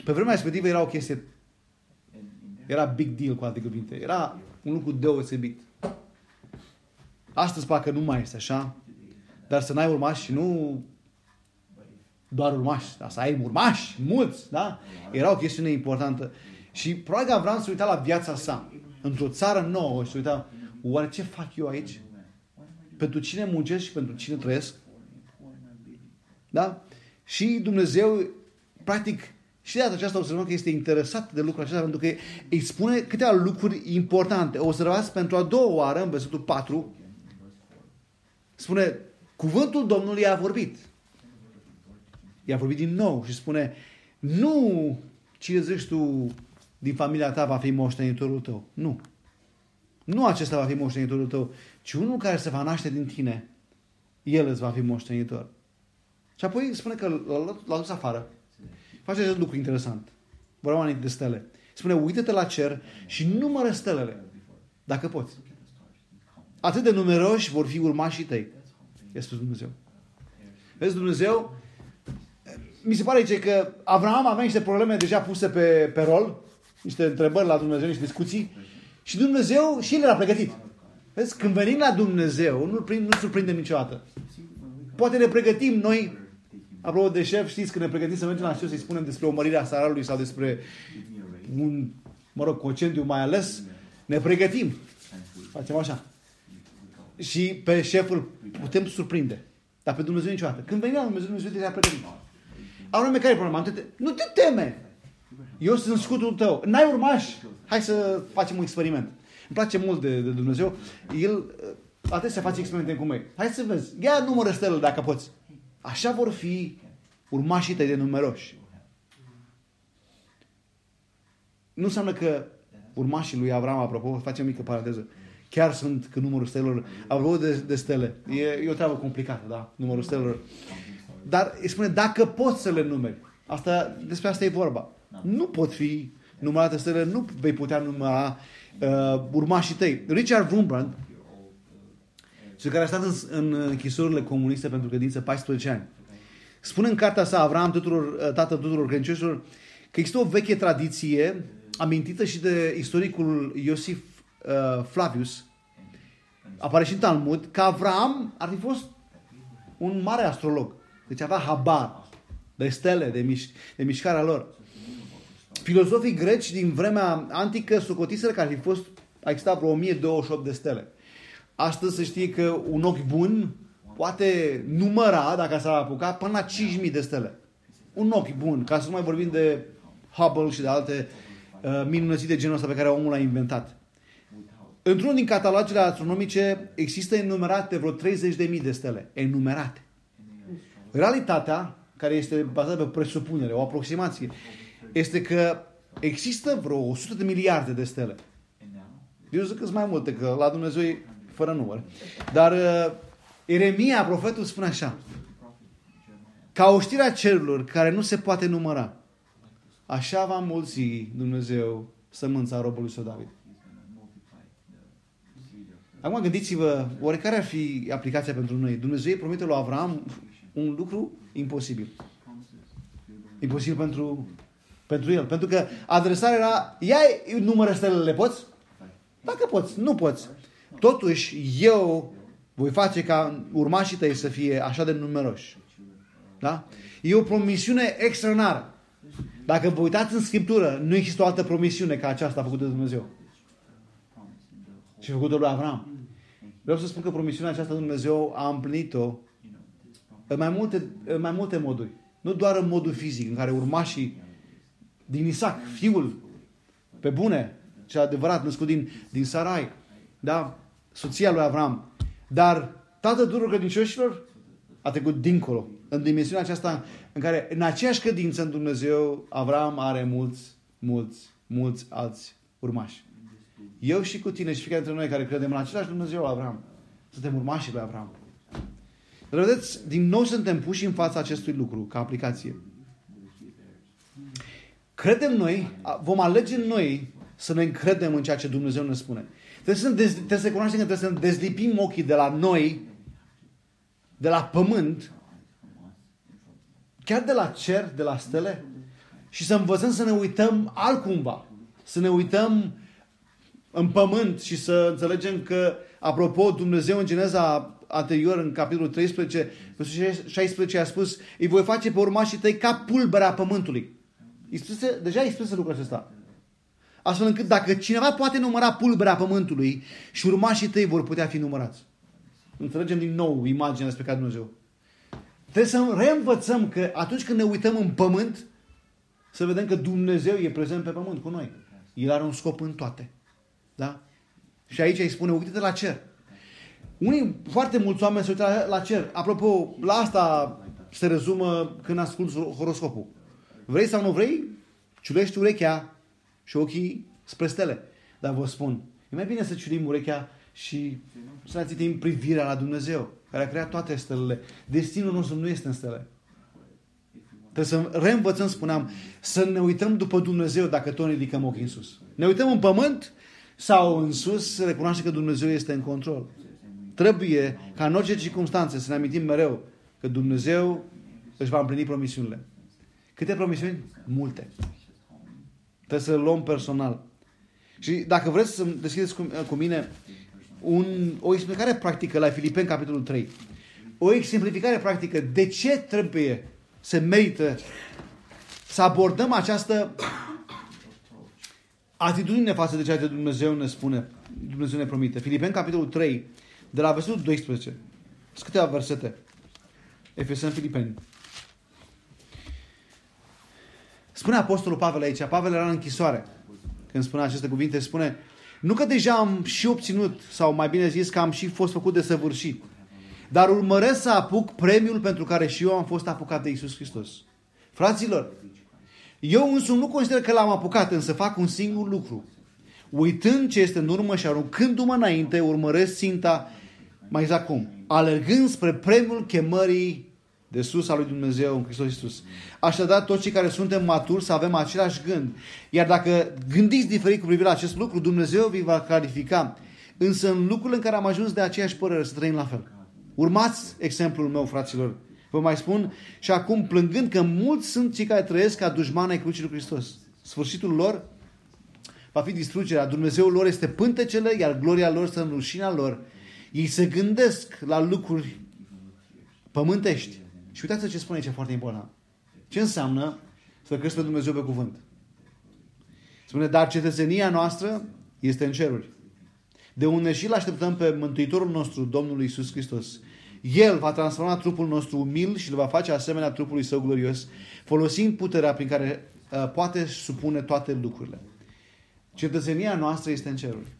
Pe vremea respectivă era o chestie era big deal, cu alte cuvinte. Era un lucru deosebit. Astăzi parcă nu mai este așa. Dar să n-ai urmași și nu doar urmași, dar să ai urmași, mulți, da? Era o chestiune importantă. Și probabil că Avram se uita la viața sa, într-o țară nouă și se uita, oare ce fac eu aici? Pentru cine muncesc și pentru cine trăiesc? Da? Și Dumnezeu, practic, și de data aceasta observăm că este interesat de lucrul acesta pentru că îi spune câteva lucruri importante. Observați pentru a doua oară, în versetul 4, spune, cuvântul Domnului a vorbit. I-a vorbit din nou și spune, nu cine zici tu din familia ta va fi moștenitorul tău. Nu. Nu acesta va fi moștenitorul tău, ci unul care se va naște din tine, el îți va fi moștenitor. Și apoi spune că l-a dus afară. Face acest lucru interesant. Vorbeam de stele. Spune, uită-te la cer și numără stelele, dacă poți. Atât de numeroși vor fi urmașii tăi. Este Dumnezeu. Vezi, Dumnezeu, mi se pare aici că Abraham avea niște probleme deja puse pe, pe rol, niște întrebări la Dumnezeu, niște discuții, și Dumnezeu și el era pregătit. Vezi, când venim la Dumnezeu, nu, nu surprindem niciodată. Poate ne pregătim noi Apropo de șef, știți că ne pregătim să mergem la șef să-i spunem despre o mărire a salariului sau despre un, mă rog, cocentiu mai ales, ne pregătim. Facem așa. Și pe șeful putem surprinde. Dar pe Dumnezeu niciodată. Când venim la Dumnezeu, Dumnezeu te-a pregătit. Anume, care e problema? Nu te, nu te teme. Eu sunt scutul tău. N-ai urmași. Hai să facem un experiment. Îmi place mult de, de Dumnezeu. El să face experimente cu mei. Hai să vezi. Ia numără stelele dacă poți. Așa vor fi urmașii tăi de numeroși. Nu înseamnă că urmașii lui Avram, apropo, facem o mică paranteză, chiar sunt că numărul stelelor, apropo de, de stele, e, e o treabă complicată, da, numărul stelelor. Dar îi spune, dacă poți să le numeri, asta, despre asta e vorba. Nu pot fi numărate stele, nu vei putea număra uh, urmașii tăi. Richard Wurmbrand, cel care a stat în, în închisurile comuniste pentru credință 14 ani. Spune în cartea sa Avram, tuturor, uh, tatăl tuturor credincioșilor, că există o veche tradiție amintită și de istoricul Iosif uh, Flavius, apare și în Talmud, că Avram ar fi fost un mare astrolog. Deci avea habar de stele, de, miș- de mișcarea lor. Filozofii greci din vremea antică socotiseră că ar fi fost, a existat vreo 1028 de stele. Astăzi se știe că un ochi bun poate număra, dacă s-ar apuca, până la 5.000 de stele. Un ochi bun, ca să nu mai vorbim de Hubble și de alte uh, minunății de genul ăsta pe care omul l-a inventat. Într-unul din catalogele astronomice există enumerate vreo 30.000 de stele. Enumerate. Realitatea, care este bazată pe presupunere, o aproximație, este că există vreo 100 de miliarde de stele. Eu zic că sunt mai multe, că la Dumnezeu e fără număr. Dar uh, Eremia, profetul, spune așa. Ca o știre a cerurilor care nu se poate număra, așa va mulți Dumnezeu sămânța robului său David. Acum gândiți-vă, oarecare ar fi aplicația pentru noi? Dumnezeu promite lui Avram un lucru imposibil. Imposibil pentru, pentru el. Pentru că adresarea era, ia numără stelele, poți? Dacă poți, nu poți. Totuși, eu voi face ca urmașii tăi să fie așa de numeroși. Da? E o promisiune extraordinară. Dacă vă uitați în Scriptură, nu există o altă promisiune ca aceasta făcută de Dumnezeu. Ce a făcut lui Avram. Vreau să spun că promisiunea aceasta Dumnezeu a împlinit-o în mai multe, în mai multe moduri. Nu doar în modul fizic, în care urmașii din Isaac, fiul, pe bune, cel adevărat, născut din, din Sarai, da? soția lui Avram, dar tatăl tuturor credincioșilor a trecut dincolo, în dimensiunea aceasta în care, în aceeași credință în Dumnezeu, Avram are mulți, mulți, mulți alți urmași. Eu și cu tine și fiecare dintre noi care credem în același Dumnezeu, Avram, suntem urmașii lui Avram. Dar vedeți, din nou suntem puși în fața acestui lucru, ca aplicație. Credem noi, vom alege noi să ne încredem în ceea ce Dumnezeu ne spune. Trebuie să, dez, trebuie să cunoaștem că trebuie să ne dezlipim ochii de la noi, de la pământ, chiar de la cer, de la stele, și să învățăm să ne uităm altcumva. Să ne uităm în pământ și să înțelegem că, apropo, Dumnezeu în Geneza anterior, în capitolul 13, 16, a spus, îi voi face pe urmașii tăi ca pulberea pământului. Ispuse, deja îi spuse lucrul acesta. Astfel încât dacă cineva poate număra pulberea pământului și urmașii tăi vor putea fi numărați. Înțelegem din nou imaginea despre care Dumnezeu. Trebuie să reînvățăm că atunci când ne uităm în pământ, să vedem că Dumnezeu e prezent pe pământ cu noi. El are un scop în toate. Da? Și aici îi spune, uite-te la cer. Unii, foarte mulți oameni se uită la, la cer. Apropo, la asta se rezumă când asculti horoscopul. Vrei sau nu vrei, ciulești urechea și ochii spre stele. Dar vă spun, e mai bine să ciulim urechea și să ne ținem privirea la Dumnezeu, care a creat toate stelele. Destinul nostru nu este în stele. Trebuie să reînvățăm, spuneam, să ne uităm după Dumnezeu dacă tot ne ridicăm ochii în sus. Ne uităm în pământ sau în sus să recunoaște că Dumnezeu este în control. Trebuie ca în orice circunstanțe să ne amintim mereu că Dumnezeu își va împlini promisiunile. Câte promisiuni? Multe. Trebuie să le luăm personal. Și dacă vreți să deschideți cu, cu mine un, o explicare practică la Filipeni, capitolul 3. O exemplificare practică de ce trebuie să merită să abordăm această atitudine față de ceea ce Dumnezeu ne spune, Dumnezeu ne promite. Filipeni, capitolul 3, de la versetul 12. Sunt câteva versete. Efeseni Filipeni. Spune Apostolul Pavel aici, Pavel era în închisoare. Când spune aceste cuvinte, spune, nu că deja am și obținut, sau mai bine zis că am și fost făcut de săvârșit, dar urmăresc să apuc premiul pentru care și eu am fost apucat de Isus Hristos. Fraților, eu însumi nu consider că l-am apucat, însă fac un singur lucru. Uitând ce este în urmă și aruncându-mă înainte, urmăresc ținta mai exact cum? Alergând spre premiul chemării de sus al lui Dumnezeu în Hristos Iisus. Așadar, toți cei care suntem maturi să avem același gând. Iar dacă gândiți diferit cu privire la acest lucru, Dumnezeu vi va clarifica. Însă în lucrul în care am ajuns de aceeași părere, să trăim la fel. Urmați exemplul meu, fraților. Vă mai spun și acum plângând că mulți sunt cei care trăiesc ca dușmani ai crucii lui Hristos. Sfârșitul lor va fi distrugerea. Dumnezeul lor este pântecele, iar gloria lor să în rușinea lor. Ei se gândesc la lucruri pământești. Și uitați ce spune aici foarte important. Ce înseamnă să crezi pe Dumnezeu pe cuvânt? Spune, dar cetățenia noastră este în ceruri. De unde și-l așteptăm pe Mântuitorul nostru, Domnul Iisus Hristos. El va transforma trupul nostru umil și îl va face asemenea trupului său glorios, folosind puterea prin care uh, poate supune toate lucrurile. Cetățenia noastră este în ceruri.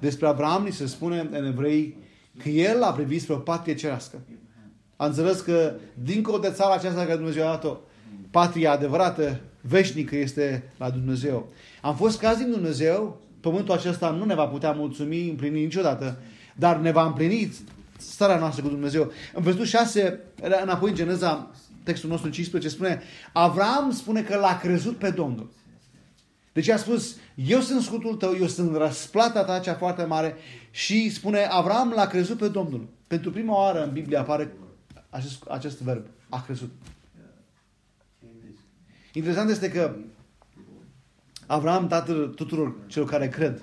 Despre Abraham ni se spune în evrei că el a privit spre o patrie cerească. A înțeles că dincolo de țara aceasta care Dumnezeu a dat-o, patria adevărată, veșnică este la Dumnezeu. Am fost cazi din Dumnezeu, pământul acesta nu ne va putea mulțumi, împlini niciodată, dar ne va împlini starea noastră cu Dumnezeu. În versetul 6, înapoi în Geneza, textul nostru 15, spune Avram spune că l-a crezut pe Domnul. Deci a spus, eu sunt scutul tău, eu sunt răsplata ta cea foarte mare și spune, Avram l-a crezut pe Domnul. Pentru prima oară în Biblie apare acest, acest verb, a crezut. Interesant este că Avram, tatăl tuturor celor care cred,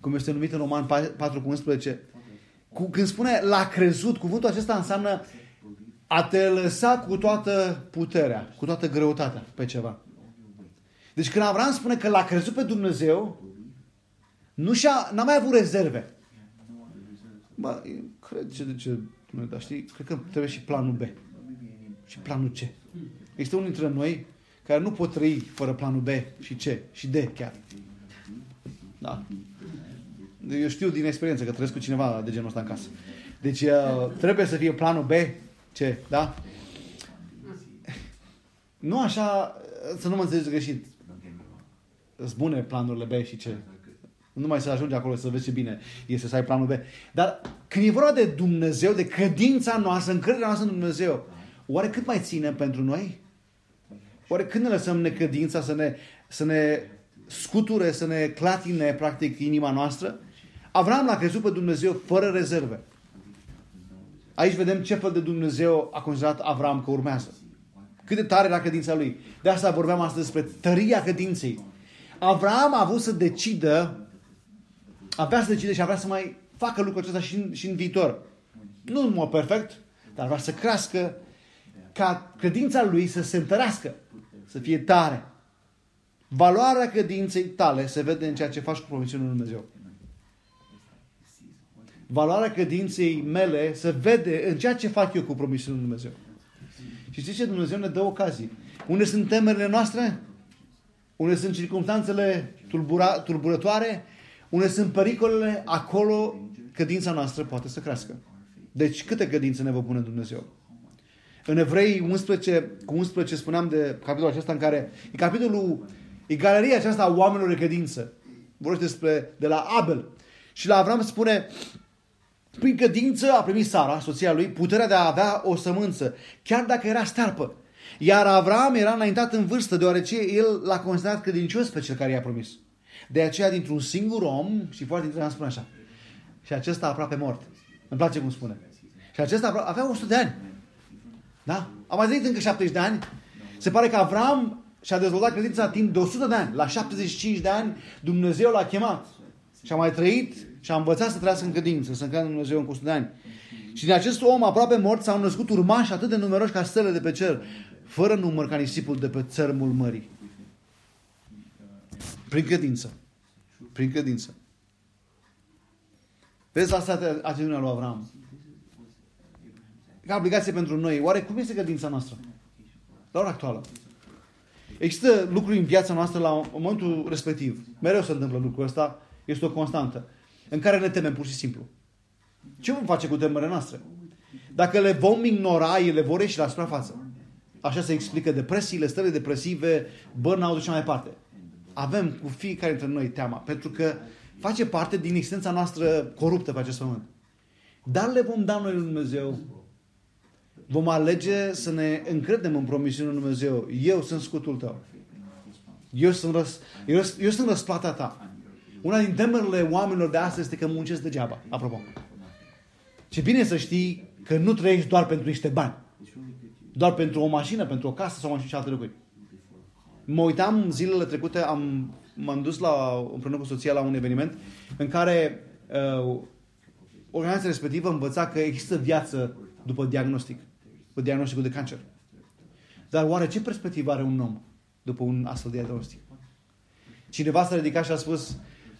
cum este numit în Roman 4 cu 11, cu, când spune l-a crezut, cuvântul acesta înseamnă a te lăsa cu toată puterea, cu toată greutatea pe ceva. Deci când Avram spune că l-a crezut pe Dumnezeu, Nu și-a, n-a mai avut rezerve. Bă, cred ce, de ce, dar știi, cred că trebuie și planul B. Și planul C. Este unul dintre noi care nu pot trăi fără planul B și C și D chiar. Da. Eu știu din experiență că trăiesc cu cineva de genul ăsta în casă. Deci uh, trebuie să fie planul B, C, da? Nu așa, să nu mă înțelegeți greșit. Sunt bune planurile B și C. Nu mai să ajungi acolo să vezi ce bine este să ai planul B. Dar când e vorba de Dumnezeu, de credința noastră, încrederea noastră în Dumnezeu, oare cât mai ține pentru noi? Oare când ne lăsăm necredința să ne, să ne scuture, să ne clatine, practic, inima noastră? Avram l-a crezut pe Dumnezeu fără rezerve. Aici vedem ce fel de Dumnezeu a considerat Avram că urmează. Cât de tare era credința lui. De asta vorbeam astăzi despre tăria credinței. Avram a avut să decidă, avea să decide și avea să mai facă lucrul acesta și în, și în viitor. Nu în mod perfect, dar vrea să crească ca credința lui să se întărească, să fie tare. Valoarea credinței tale se vede în ceea ce faci cu promisiunea lui Dumnezeu. Valoarea credinței mele se vede în ceea ce fac eu cu promisiunea lui Dumnezeu. Și știți ce? Dumnezeu ne dă ocazii. Unde sunt temerile noastre? Unde sunt circunstanțele tulbura, tulburătoare? Unde sunt pericolele? Acolo credința noastră poate să crească. Deci câte credințe ne vă pune Dumnezeu? În Evrei 11, cu 11 spuneam de capitolul acesta în care e capitolul, e galeria aceasta a oamenilor de credință. Vorbește despre de la Abel. Și la Avram spune, prin credință a primit Sara, soția lui, puterea de a avea o sămânță, chiar dacă era starpă. Iar Avram era înaintat în vârstă, deoarece el l-a considerat credincios pe cel care i-a promis. De aceea, dintr-un singur om, și foarte interesant spune așa, și acesta aproape mort. Îmi place cum spune. Și acesta avea 100 de ani. Da? A mai trăit încă 70 de ani. Se pare că Avram și-a dezvoltat credința timp de 100 de ani. La 75 de ani Dumnezeu l-a chemat. Și a mai trăit și a învățat să trăiască în credință, să încredă în Dumnezeu în 100 de ani. Și din acest om aproape mort s-au născut urmași atât de numeroși ca stele de pe cer, fără număr ca nisipul de pe țărmul mării. Prin credință. Prin credință. Vezi asta atitudinea lui Avram. Ca obligație pentru noi. Oare cum este credința noastră? La ora actuală. Există lucruri în viața noastră la momentul respectiv. Mereu se întâmplă lucrul ăsta. Este o constantă. În care ne temem pur și simplu. Ce vom face cu temerile noastre? Dacă le vom ignora, ele vor ieși la suprafață. Așa se explică depresiile, stările depresive, burnout și mai departe. Avem cu fiecare dintre noi teama, pentru că face parte din existența noastră coruptă pe acest pământ. Dar le vom da noi lui Dumnezeu. Vom alege să ne încredem în promisiunea lui Dumnezeu. Eu sunt scutul tău. Eu sunt, răs, eu, eu sunt răsplata ta. Una din temerile oamenilor de astăzi este că muncesc degeaba. Apropo. Ce bine să știi că nu trăiești doar pentru niște bani. Doar pentru o mașină, pentru o casă sau și alte lucruri. Mă uitam zilele trecute, am, m-am dus la, împreună cu soția la un eveniment în care uh, organizația respectivă învăța că există viață după diagnostic, după diagnosticul de cancer. Dar oare ce perspectivă are un om după un astfel de diagnostic? Cineva s-a ridicat și a spus,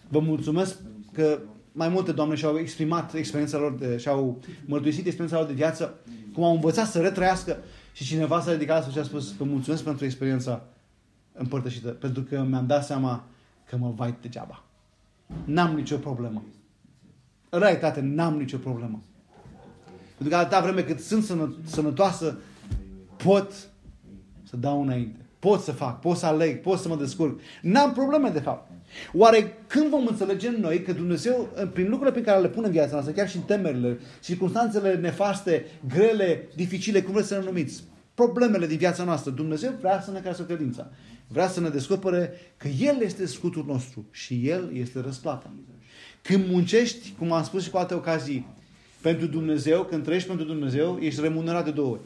vă mulțumesc că mai multe doamne și-au exprimat experiența lor, de, și-au mărturisit experiența lor de viață, cum au învățat să retrăiască și cineva s-a ridicat și a spus că mulțumesc pentru experiența împărtășită, pentru că mi-am dat seama că mă vai degeaba. N-am nicio problemă. În realitate, n-am nicio problemă. Pentru că atâta vreme cât sunt sănă, sănătoasă, pot să dau înainte. Pot să fac, pot să aleg, pot să mă descurc. N-am probleme, de fapt. Oare când vom înțelege noi că Dumnezeu, prin lucrurile pe care le pune în viața noastră, chiar și în temerile, circunstanțele nefaste, grele, dificile, cum vreți să le numiți, problemele din viața noastră, Dumnezeu vrea să ne crească credința. Vrea să ne descopere că El este scutul nostru și El este răsplata. Când muncești, cum am spus și cu alte ocazii, pentru Dumnezeu, când trăiești pentru Dumnezeu, ești remunerat de două ori.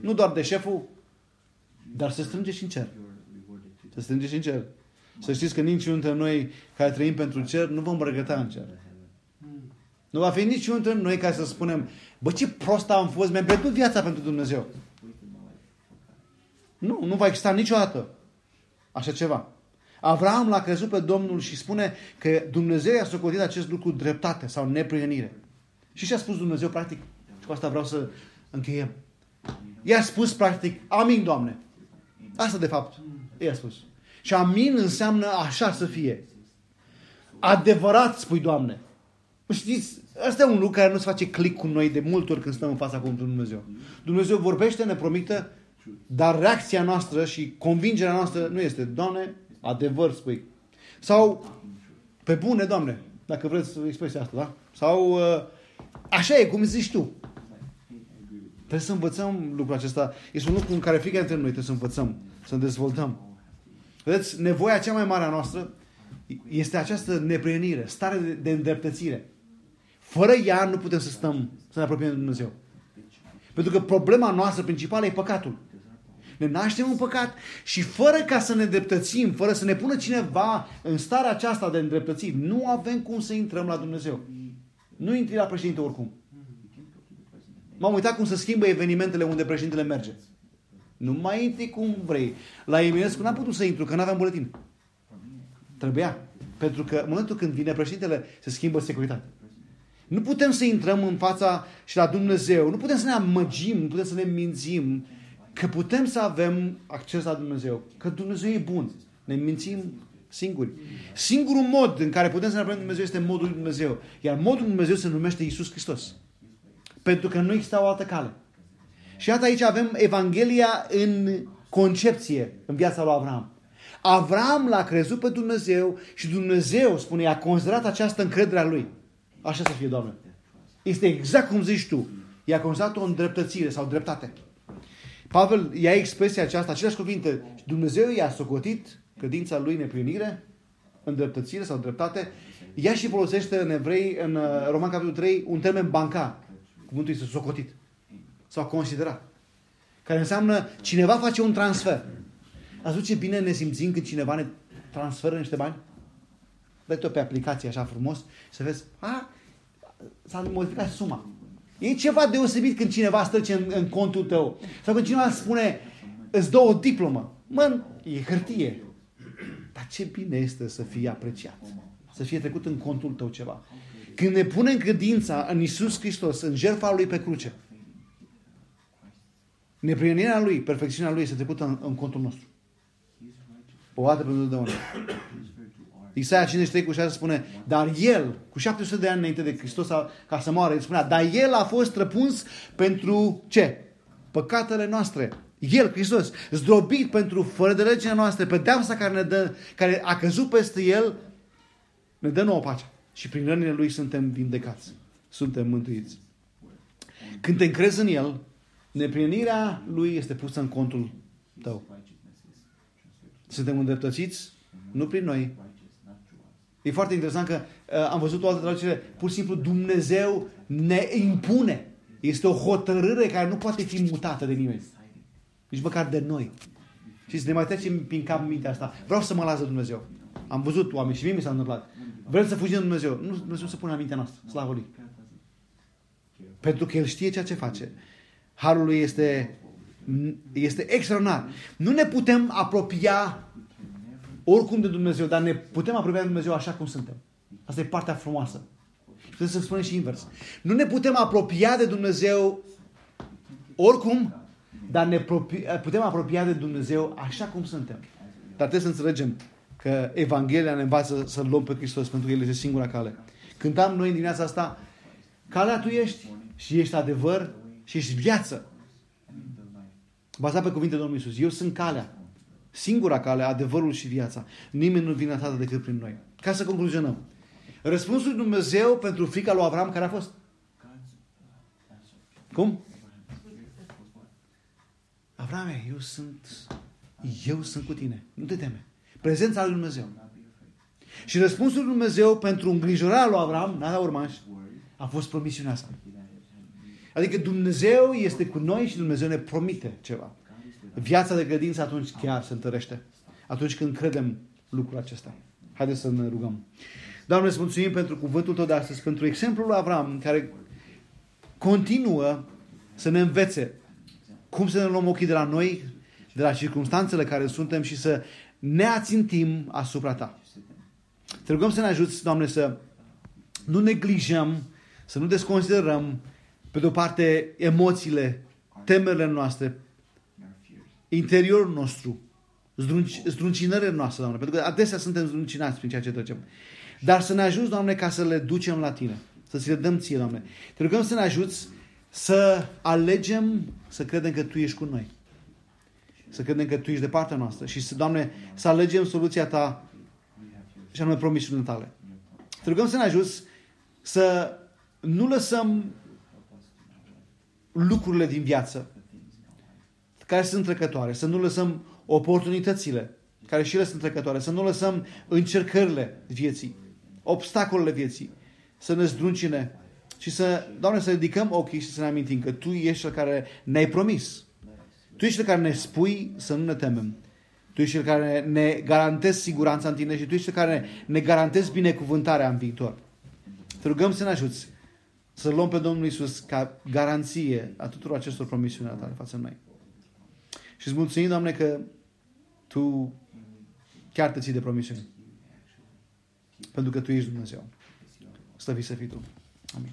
Nu doar de șeful, dar se strânge și în cer. Se strânge și în cer. Să știți că niciunul dintre noi care trăim pentru cer nu vom regăta în cer. Nu va fi niciunul dintre noi care să spunem, bă, ce prost am fost, mi-am pierdut viața pentru Dumnezeu. Nu, nu va exista niciodată așa ceva. Avram l-a crezut pe Domnul și spune că Dumnezeu i-a socotit acest lucru dreptate sau neprihănire. Și ce a spus Dumnezeu practic? Și cu asta vreau să încheiem. I-a spus practic, amin, Doamne. Asta de fapt i-a spus. Și amin înseamnă așa să fie. Adevărat, spui, Doamne. Știți, asta e un lucru care nu se face click cu noi de multe ori când stăm în fața cuvântului Dumnezeu. Dumnezeu vorbește, ne promite, dar reacția noastră și convingerea noastră nu este, Doamne, adevăr spui. Sau, pe bune, Doamne, dacă vreți expresia asta, da? Sau, uh, așa e, cum zici tu. Trebuie să învățăm lucrul acesta. Este un lucru în care fiecare dintre noi trebuie să învățăm, să dezvoltăm. Vedeți, nevoia cea mai mare a noastră este această neprienire, stare de, de îndreptățire. Fără ea nu putem să stăm, să ne apropiem de Dumnezeu. Pentru că problema noastră principală e păcatul. Ne naștem în păcat și fără ca să ne îndreptățim, fără să ne pună cineva în starea aceasta de îndreptățit, nu avem cum să intrăm la Dumnezeu. Nu intri la președinte oricum. M-am uitat cum se schimbă evenimentele unde președintele merge. Nu mai intri cum vrei. La Eminescu n-am putut să intru, că n-aveam buletin. Trebuia. Pentru că în momentul când vine președintele, se schimbă securitatea. Nu putem să intrăm în fața și la Dumnezeu. Nu putem să ne amăgim, nu putem să ne mințim că putem să avem acces la Dumnezeu. Că Dumnezeu e bun. Ne mințim singuri. Singurul mod în care putem să ne apropiem Dumnezeu este modul lui Dumnezeu. Iar modul lui Dumnezeu se numește Isus Hristos. Pentru că nu există o altă cale. Și iată aici avem Evanghelia în concepție în viața lui Avram. Avram l-a crezut pe Dumnezeu și Dumnezeu, spune, a considerat această încredere a lui. Așa să fie, Doamne. Este exact cum zici tu. I-a considerat o îndreptățire sau dreptate. Pavel ia expresia aceasta, aceleași cuvinte. Dumnezeu i-a socotit credința lui neplinire, îndreptățire sau dreptate. Ea și folosește în evrei, în uh, Roman capitolul 3, un termen bancar. Cuvântul este socotit. Sau considerat. Care înseamnă cineva face un transfer. Ați văzut ce bine ne simțim când cineva ne transferă niște bani? Dă-te-o pe aplicație așa frumos să vezi, a, s-a modificat suma. E ceva deosebit când cineva strece în, în contul tău. Sau când cineva spune, îți dă o diplomă. Mă, e hârtie. Dar ce bine este să fie apreciat. Să fie trecut în contul tău ceva. Când ne punem credința în Isus Hristos, în jertfa Lui pe cruce, neprienirea Lui, perfecțiunea Lui este trecută în, în contul nostru. O dată pentru totdeauna. Isaia 53 cu 6 spune, dar el, cu 700 de ani înainte de Hristos ca să moară, el spunea, dar el a fost răpuns pentru ce? Păcatele noastre. El, Hristos, zdrobit pentru fără de legea noastră, pedeapsa care, ne dă, care a căzut peste el, ne dă nouă pace. Și prin rănile lui suntem vindecați. Suntem mântuiți. Când te încrezi în el, neprinirea lui este pusă în contul tău. Suntem îndreptățiți, nu prin noi, E foarte interesant că uh, am văzut o altă traducere, pur și simplu Dumnezeu ne impune. Este o hotărâre care nu poate fi mutată de nimeni. Nici măcar de noi. Și să ne mai trecem prin cap mintea asta. Vreau să mă lasă Dumnezeu. Am văzut oameni și mie mi s-a întâmplat. Vrem să fugim de Dumnezeu. Nu, Dumnezeu să pune la mintea noastră. Slavă Lui. Pentru că El știe ceea ce face. Harul Lui este, este extraordinar. Nu ne putem apropia oricum de Dumnezeu, dar ne putem apropia de Dumnezeu așa cum suntem. Asta e partea frumoasă. Și putem să spunem și invers. Nu ne putem apropia de Dumnezeu oricum, dar ne putem apropia de Dumnezeu așa cum suntem. Dar trebuie să înțelegem că Evanghelia ne învață să luăm pe Hristos pentru că El este singura cale. Cântam noi în dimineața asta, calea tu ești și ești adevăr și ești viață. Bazat pe cuvintele Domnului Iisus. Eu sunt calea singura cale, adevărul și viața. Nimeni nu vine atât decât prin noi. Ca să concluzionăm. Răspunsul lui Dumnezeu pentru frica lui Avram care a fost? Cum? Avrame, eu sunt, eu sunt cu tine. Nu te teme. Prezența lui Dumnezeu. Și răspunsul lui Dumnezeu pentru îngrijorarea lui Avram, n-a urmaș, a fost promisiunea asta. Adică Dumnezeu este cu noi și Dumnezeu ne promite ceva viața de credință atunci chiar se întărește. Atunci când credem lucrul acesta. Haideți să ne rugăm. Doamne, îți mulțumim pentru cuvântul Tău de astăzi, pentru exemplul lui Avram, care continuă să ne învețe cum să ne luăm ochii de la noi, de la circunstanțele care suntem și să ne ațintim asupra Ta. Te rugăm să ne ajuți, Doamne, să nu neglijăm, să nu desconsiderăm, pe de-o parte, emoțiile, temerile noastre, interiorul nostru, zdrunci, zdruncinările noastre, Doamne, pentru că adesea suntem zdruncinați prin ceea ce trecem. Dar să ne ajuți, Doamne, ca să le ducem la Tine, să ți le dăm Ție, Doamne. Te rugăm să ne ajuți să alegem să credem că Tu ești cu noi. Să credem că Tu ești de partea noastră și, să, Doamne, să alegem soluția Ta și anume promisiunile Tale. Te rugăm să ne ajuți să nu lăsăm lucrurile din viață care sunt trecătoare, să nu lăsăm oportunitățile care și ele sunt trecătoare, să nu lăsăm încercările vieții, obstacolele vieții, să ne zdruncine și să, Doamne, să ridicăm ochii și să ne amintim că Tu ești cel care ne-ai promis. Tu ești cel care ne spui să nu ne temem. Tu ești cel care ne garantezi siguranța în Tine și Tu ești cel care ne garantezi binecuvântarea în viitor. Te rugăm să ne ajuți să luăm pe Domnul Isus ca garanție a tuturor acestor promisiuni ale tale față noi. Și îți mulțumim, Doamne, că Tu chiar te ții de promisiuni. Pentru că Tu ești Dumnezeu. Slăvit să fii Tu. Amin.